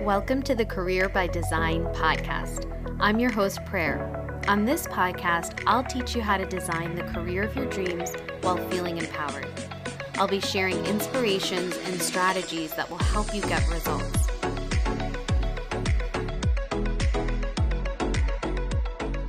Welcome to the Career by Design podcast. I'm your host, Prayer. On this podcast, I'll teach you how to design the career of your dreams while feeling empowered. I'll be sharing inspirations and strategies that will help you get results.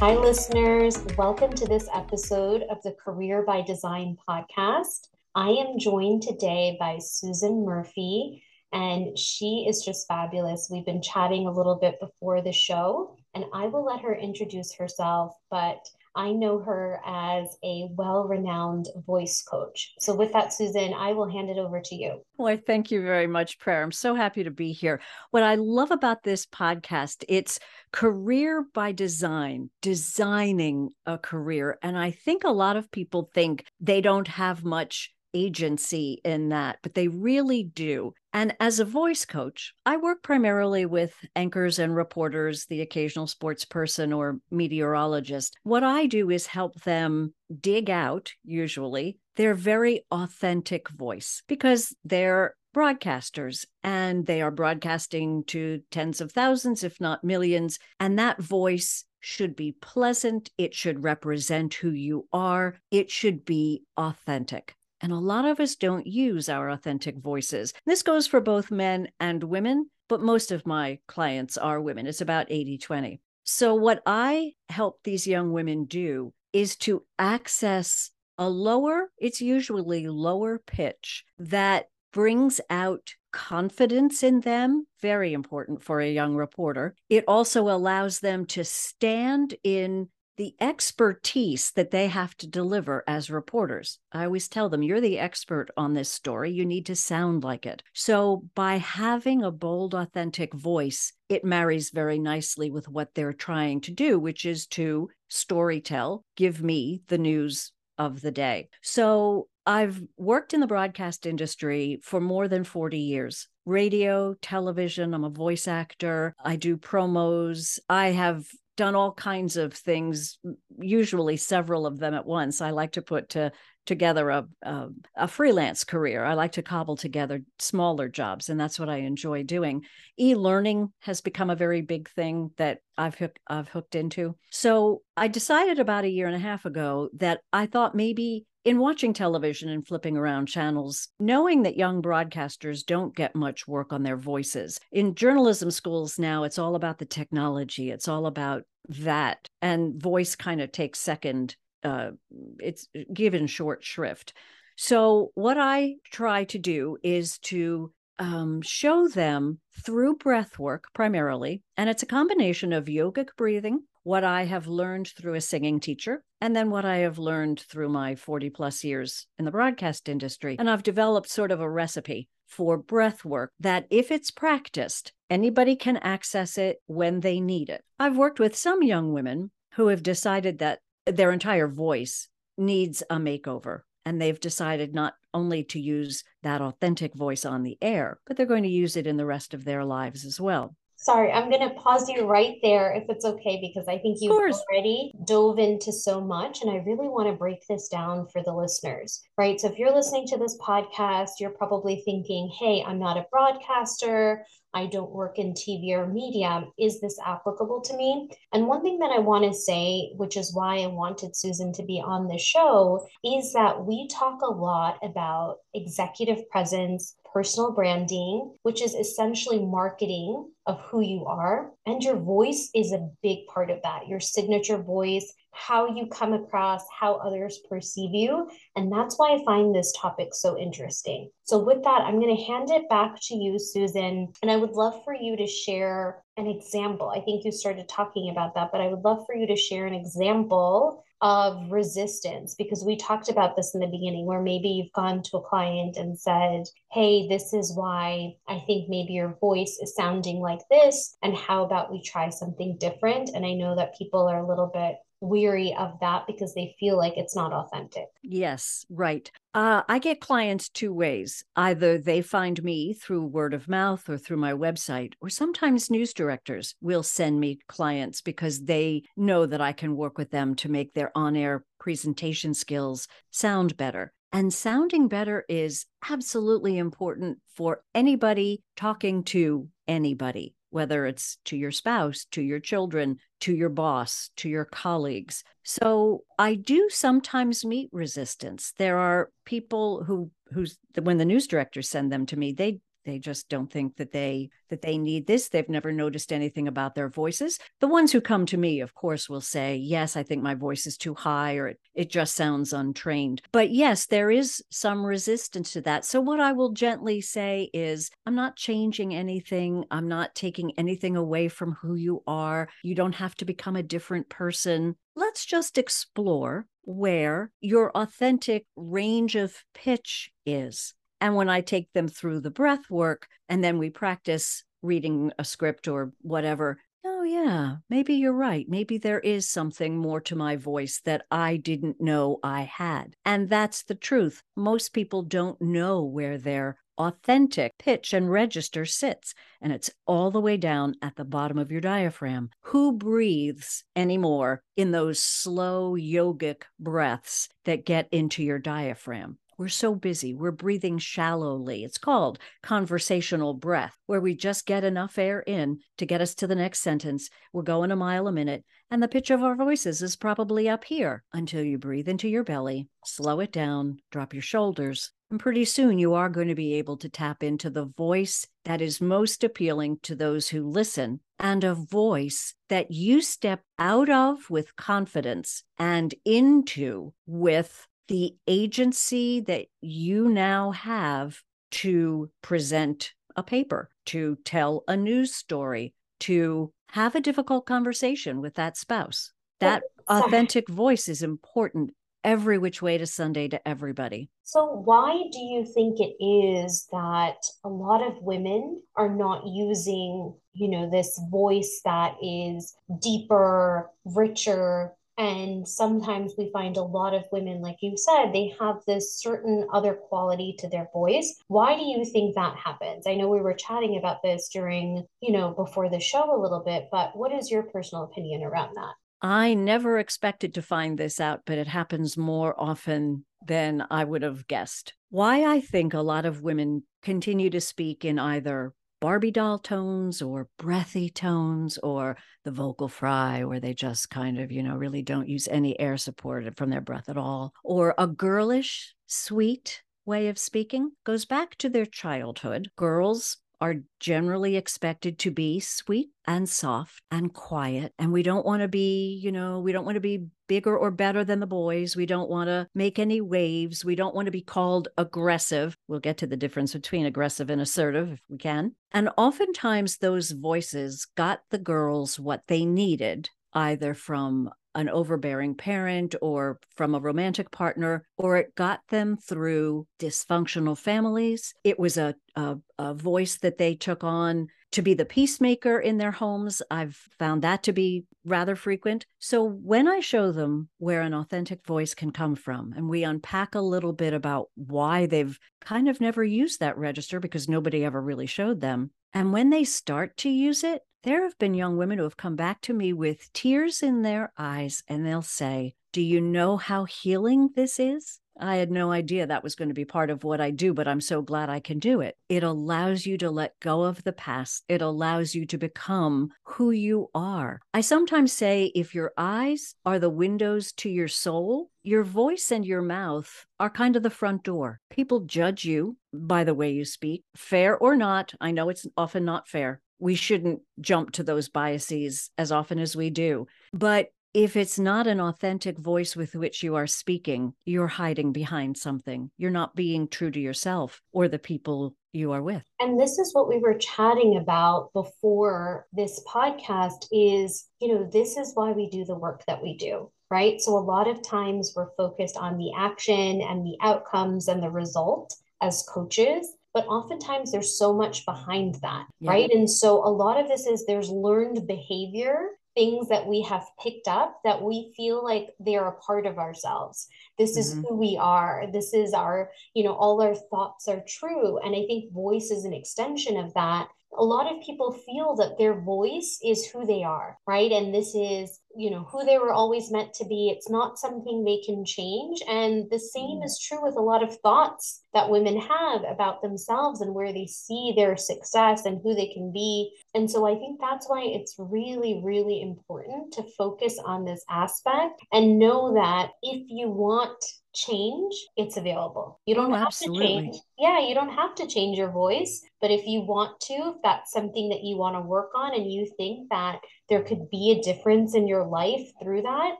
Hi, listeners. Welcome to this episode of the Career by Design podcast. I am joined today by Susan Murphy and she is just fabulous. We've been chatting a little bit before the show, and I will let her introduce herself, but I know her as a well renowned voice coach. So, with that, Susan, I will hand it over to you. Well, I thank you very much, Prayer. I'm so happy to be here. What I love about this podcast, it's career by design, designing a career. And I think a lot of people think they don't have much agency in that, but they really do. And as a voice coach, I work primarily with anchors and reporters, the occasional sports person or meteorologist. What I do is help them dig out, usually, their very authentic voice because they're broadcasters and they are broadcasting to tens of thousands, if not millions. And that voice should be pleasant. It should represent who you are. It should be authentic. And a lot of us don't use our authentic voices. This goes for both men and women, but most of my clients are women. It's about 80 20. So, what I help these young women do is to access a lower, it's usually lower pitch that brings out confidence in them, very important for a young reporter. It also allows them to stand in the expertise that they have to deliver as reporters. I always tell them, you're the expert on this story. You need to sound like it. So, by having a bold, authentic voice, it marries very nicely with what they're trying to do, which is to story tell, give me the news of the day. So, I've worked in the broadcast industry for more than 40 years radio, television. I'm a voice actor. I do promos. I have done all kinds of things, usually several of them at once. I like to put to, together a, a, a freelance career. I like to cobble together smaller jobs, and that's what I enjoy doing. E-learning has become a very big thing that I've I've hooked into. So I decided about a year and a half ago that I thought maybe in watching television and flipping around channels, knowing that young broadcasters don't get much work on their voices. In journalism schools now, it's all about the technology, it's all about that. And voice kind of takes second, uh, it's given short shrift. So, what I try to do is to um, show them through breath work primarily, and it's a combination of yogic breathing, what I have learned through a singing teacher, and then what I have learned through my 40 plus years in the broadcast industry. And I've developed sort of a recipe for breath work that, if it's practiced, anybody can access it when they need it. I've worked with some young women who have decided that their entire voice needs a makeover. And they've decided not only to use that authentic voice on the air, but they're going to use it in the rest of their lives as well. Sorry, I'm going to pause you right there if it's okay, because I think you've already dove into so much. And I really want to break this down for the listeners, right? So if you're listening to this podcast, you're probably thinking, hey, I'm not a broadcaster. I don't work in TV or media. Is this applicable to me? And one thing that I want to say, which is why I wanted Susan to be on the show, is that we talk a lot about executive presence, personal branding, which is essentially marketing of who you are. And your voice is a big part of that, your signature voice, how you come across, how others perceive you. And that's why I find this topic so interesting. So, with that, I'm going to hand it back to you, Susan. And I would love for you to share an example. I think you started talking about that, but I would love for you to share an example of resistance because we talked about this in the beginning where maybe you've gone to a client and said hey this is why i think maybe your voice is sounding like this and how about we try something different? And i know that people are a little bit weary of that because they feel like it's not authentic. Yes, right. Uh, I get clients two ways. Either they find me through word of mouth or through my website, or sometimes news directors will send me clients because they know that I can work with them to make their on air presentation skills sound better. And sounding better is absolutely important for anybody talking to anybody whether it's to your spouse, to your children, to your boss, to your colleagues. So I do sometimes meet resistance. There are people who who's when the news directors send them to me, they they just don't think that they that they need this. They've never noticed anything about their voices. The ones who come to me of course will say yes i think my voice is too high or it, it just sounds untrained. But yes there is some resistance to that. So what i will gently say is i'm not changing anything. I'm not taking anything away from who you are. You don't have to become a different person. Let's just explore where your authentic range of pitch is and when I take them through the breath work and then we practice reading a script or whatever, oh, yeah, maybe you're right. Maybe there is something more to my voice that I didn't know I had. And that's the truth. Most people don't know where their authentic pitch and register sits, and it's all the way down at the bottom of your diaphragm. Who breathes anymore in those slow yogic breaths that get into your diaphragm? We're so busy. We're breathing shallowly. It's called conversational breath, where we just get enough air in to get us to the next sentence. We're going a mile a minute, and the pitch of our voices is probably up here until you breathe into your belly, slow it down, drop your shoulders. And pretty soon you are going to be able to tap into the voice that is most appealing to those who listen and a voice that you step out of with confidence and into with the agency that you now have to present a paper, to tell a news story, to have a difficult conversation with that spouse. That authentic voice is important every which way to Sunday to everybody. So, why do you think it is that a lot of women are not using, you know, this voice that is deeper, richer, and sometimes we find a lot of women, like you said, they have this certain other quality to their voice. Why do you think that happens? I know we were chatting about this during, you know, before the show a little bit, but what is your personal opinion around that? I never expected to find this out, but it happens more often than I would have guessed. Why I think a lot of women continue to speak in either Barbie doll tones or breathy tones or the vocal fry where they just kind of, you know, really don't use any air support from their breath at all, or a girlish, sweet way of speaking goes back to their childhood. Girls are generally expected to be sweet and soft and quiet. And we don't want to be, you know, we don't want to be bigger or better than the boys. We don't want to make any waves. We don't want to be called aggressive. We'll get to the difference between aggressive and assertive if we can. And oftentimes, those voices got the girls what they needed either from an overbearing parent or from a romantic partner, or it got them through dysfunctional families. It was a, a, a, voice that they took on to be the peacemaker in their homes. I've found that to be rather frequent. So when I show them where an authentic voice can come from, and we unpack a little bit about why they've kind of never used that register because nobody ever really showed them. And when they start to use it, there have been young women who have come back to me with tears in their eyes and they'll say, Do you know how healing this is? I had no idea that was going to be part of what I do, but I'm so glad I can do it. It allows you to let go of the past. It allows you to become who you are. I sometimes say if your eyes are the windows to your soul, your voice and your mouth are kind of the front door. People judge you by the way you speak, fair or not. I know it's often not fair we shouldn't jump to those biases as often as we do. But if it's not an authentic voice with which you are speaking, you're hiding behind something. You're not being true to yourself or the people you are with. And this is what we were chatting about before this podcast is, you know, this is why we do the work that we do, right? So a lot of times we're focused on the action and the outcomes and the result as coaches but oftentimes there's so much behind that yeah. right? And so a lot of this is there's learned behavior things that we have picked up that we feel like they're a part of ourselves. This is mm-hmm. who we are. This is our you know all our thoughts are true. And i think voice is an extension of that a lot of people feel that their voice is who they are, right? And this is, you know, who they were always meant to be. It's not something they can change. And the same mm. is true with a lot of thoughts that women have about themselves and where they see their success and who they can be. And so I think that's why it's really, really important to focus on this aspect and know that if you want change, it's available. You don't oh, have absolutely. to change. Yeah, you don't have to change your voice. But if you want to, if that's something that you want to work on and you think that there could be a difference in your life through that,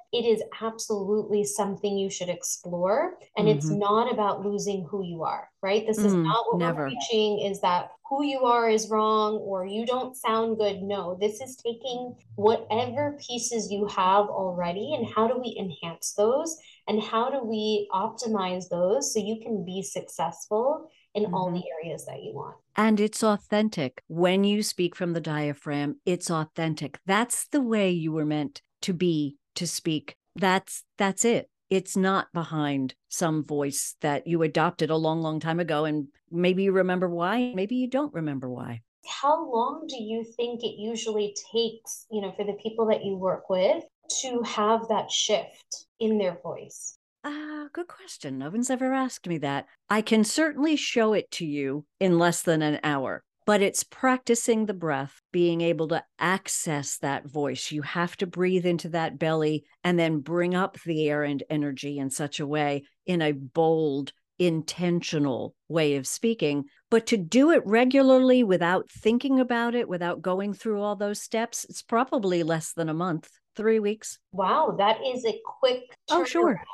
it is absolutely something you should explore. And mm-hmm. it's not about losing who you are, right? This is mm, not what never. we're preaching is that who you are is wrong or you don't sound good. No, this is taking whatever pieces you have already and how do we enhance those and how do we optimize those so you can be successful in mm-hmm. all the areas that you want. And it's authentic. When you speak from the diaphragm, it's authentic. That's the way you were meant to be to speak. That's that's it. It's not behind some voice that you adopted a long long time ago and maybe you remember why, maybe you don't remember why. How long do you think it usually takes, you know, for the people that you work with to have that shift in their voice? Ah, uh, good question. No one's ever asked me that. I can certainly show it to you in less than an hour, but it's practicing the breath, being able to access that voice. You have to breathe into that belly and then bring up the air and energy in such a way in a bold, intentional way of speaking. But to do it regularly without thinking about it, without going through all those steps, it's probably less than a month three weeks. Wow, that is a quick. Turnaround. Oh, sure.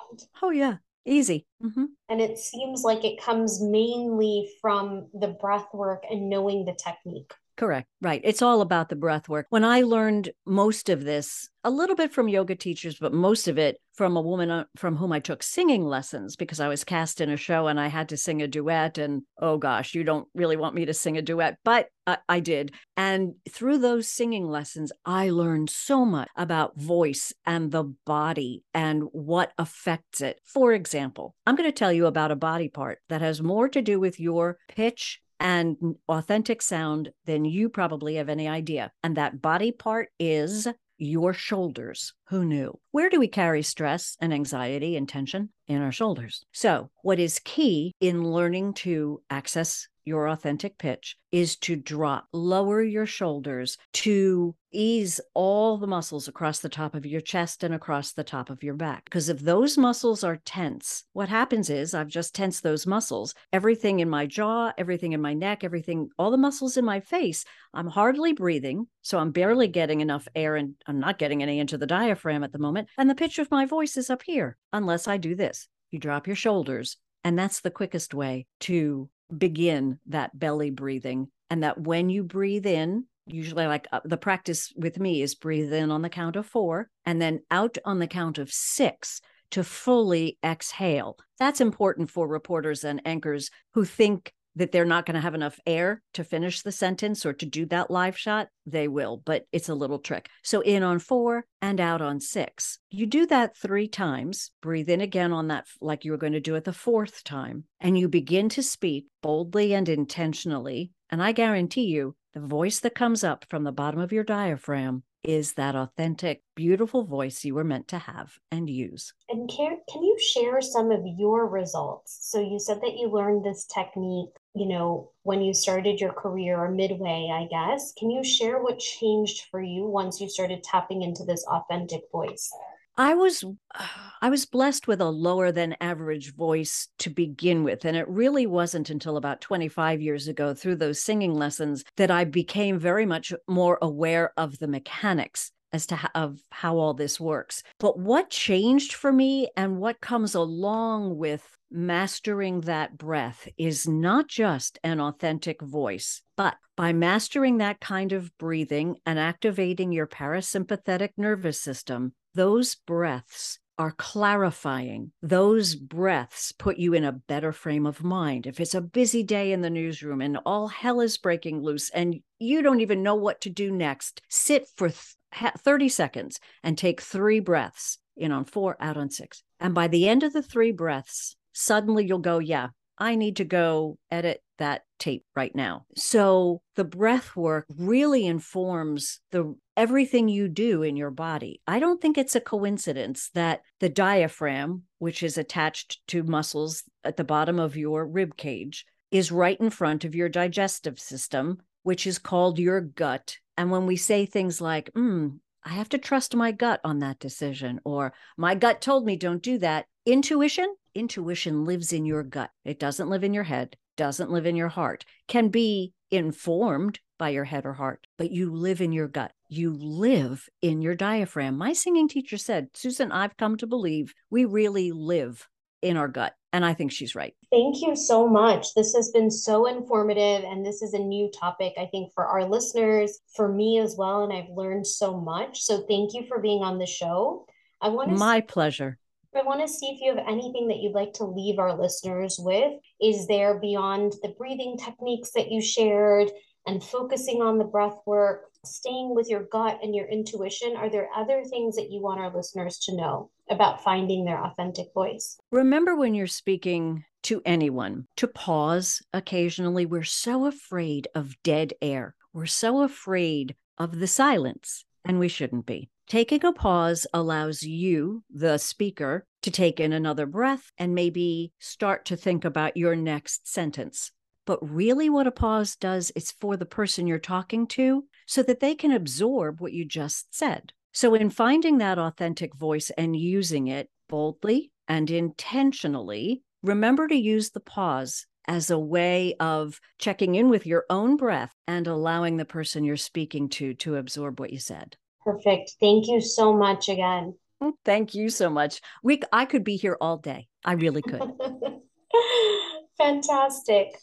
Oh, yeah. Easy. Mm-hmm. And it seems like it comes mainly from the breath work and knowing the technique. Correct. Right. It's all about the breath work. When I learned most of this, a little bit from yoga teachers, but most of it from a woman uh, from whom I took singing lessons because I was cast in a show and I had to sing a duet. And oh gosh, you don't really want me to sing a duet, but I, I did. And through those singing lessons, I learned so much about voice and the body and what affects it. For example, I'm going to tell you about a body part that has more to do with your pitch and authentic sound than you probably have any idea. And that body part is your shoulders. Who knew? Where do we carry stress and anxiety and tension? In our shoulders. So, what is key in learning to access your authentic pitch is to drop, lower your shoulders to ease all the muscles across the top of your chest and across the top of your back. Because if those muscles are tense, what happens is I've just tensed those muscles. Everything in my jaw, everything in my neck, everything, all the muscles in my face, I'm hardly breathing. So I'm barely getting enough air and I'm not getting any into the diaphragm at the moment. And the pitch of my voice is up here, unless I do this. You drop your shoulders. And that's the quickest way to begin that belly breathing. And that when you breathe in, usually like uh, the practice with me is breathe in on the count of four and then out on the count of six to fully exhale. That's important for reporters and anchors who think that they're not going to have enough air to finish the sentence or to do that live shot, they will, but it's a little trick. So in on four and out on six. You do that three times, breathe in again on that, like you were going to do it the fourth time, and you begin to speak boldly and intentionally. And I guarantee you, the voice that comes up from the bottom of your diaphragm is that authentic, beautiful voice you were meant to have and use. And can, can you share some of your results? So you said that you learned this technique, you know, when you started your career or midway, I guess. Can you share what changed for you once you started tapping into this authentic voice? I was I was blessed with a lower than average voice to begin with and it really wasn't until about 25 years ago through those singing lessons that I became very much more aware of the mechanics as to how, of how all this works. But what changed for me and what comes along with mastering that breath is not just an authentic voice, but by mastering that kind of breathing and activating your parasympathetic nervous system, those breaths are clarifying. Those breaths put you in a better frame of mind. If it's a busy day in the newsroom and all hell is breaking loose and you don't even know what to do next, sit for 30 seconds and take three breaths in on four, out on six. And by the end of the three breaths, suddenly you'll go, yeah, I need to go edit that tape right now. So the breath work really informs the everything you do in your body. I don't think it's a coincidence that the diaphragm, which is attached to muscles at the bottom of your rib cage, is right in front of your digestive system, which is called your gut. And when we say things like, mm, I have to trust my gut on that decision, or my gut told me don't do that. Intuition, intuition lives in your gut. It doesn't live in your head, doesn't live in your heart, can be informed by your head or heart, but you live in your gut. You live in your diaphragm. My singing teacher said, Susan, I've come to believe we really live in our gut. And I think she's right. Thank you so much. This has been so informative. And this is a new topic, I think, for our listeners, for me as well. And I've learned so much. So thank you for being on the show. I want to My see- pleasure. I want to see if you have anything that you'd like to leave our listeners with. Is there beyond the breathing techniques that you shared? and focusing on the breath work, staying with your gut and your intuition, are there other things that you want our listeners to know about finding their authentic voice? Remember when you're speaking to anyone to pause occasionally. We're so afraid of dead air, we're so afraid of the silence, and we shouldn't be. Taking a pause allows you, the speaker, to take in another breath and maybe start to think about your next sentence. But really, what a pause does is for the person you're talking to so that they can absorb what you just said. So, in finding that authentic voice and using it boldly and intentionally, remember to use the pause as a way of checking in with your own breath and allowing the person you're speaking to to absorb what you said. Perfect. Thank you so much again. Mm, thank you so much. We I could be here all day. I really could. Fantastic.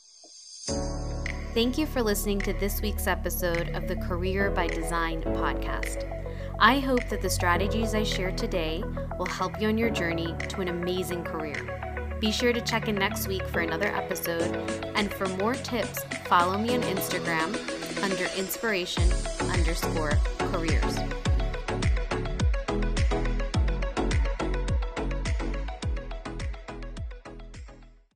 Thank you for listening to this week's episode of the Career by Design podcast. I hope that the strategies I share today will help you on your journey to an amazing career. Be sure to check in next week for another episode, and for more tips, follow me on Instagram under inspiration underscore careers.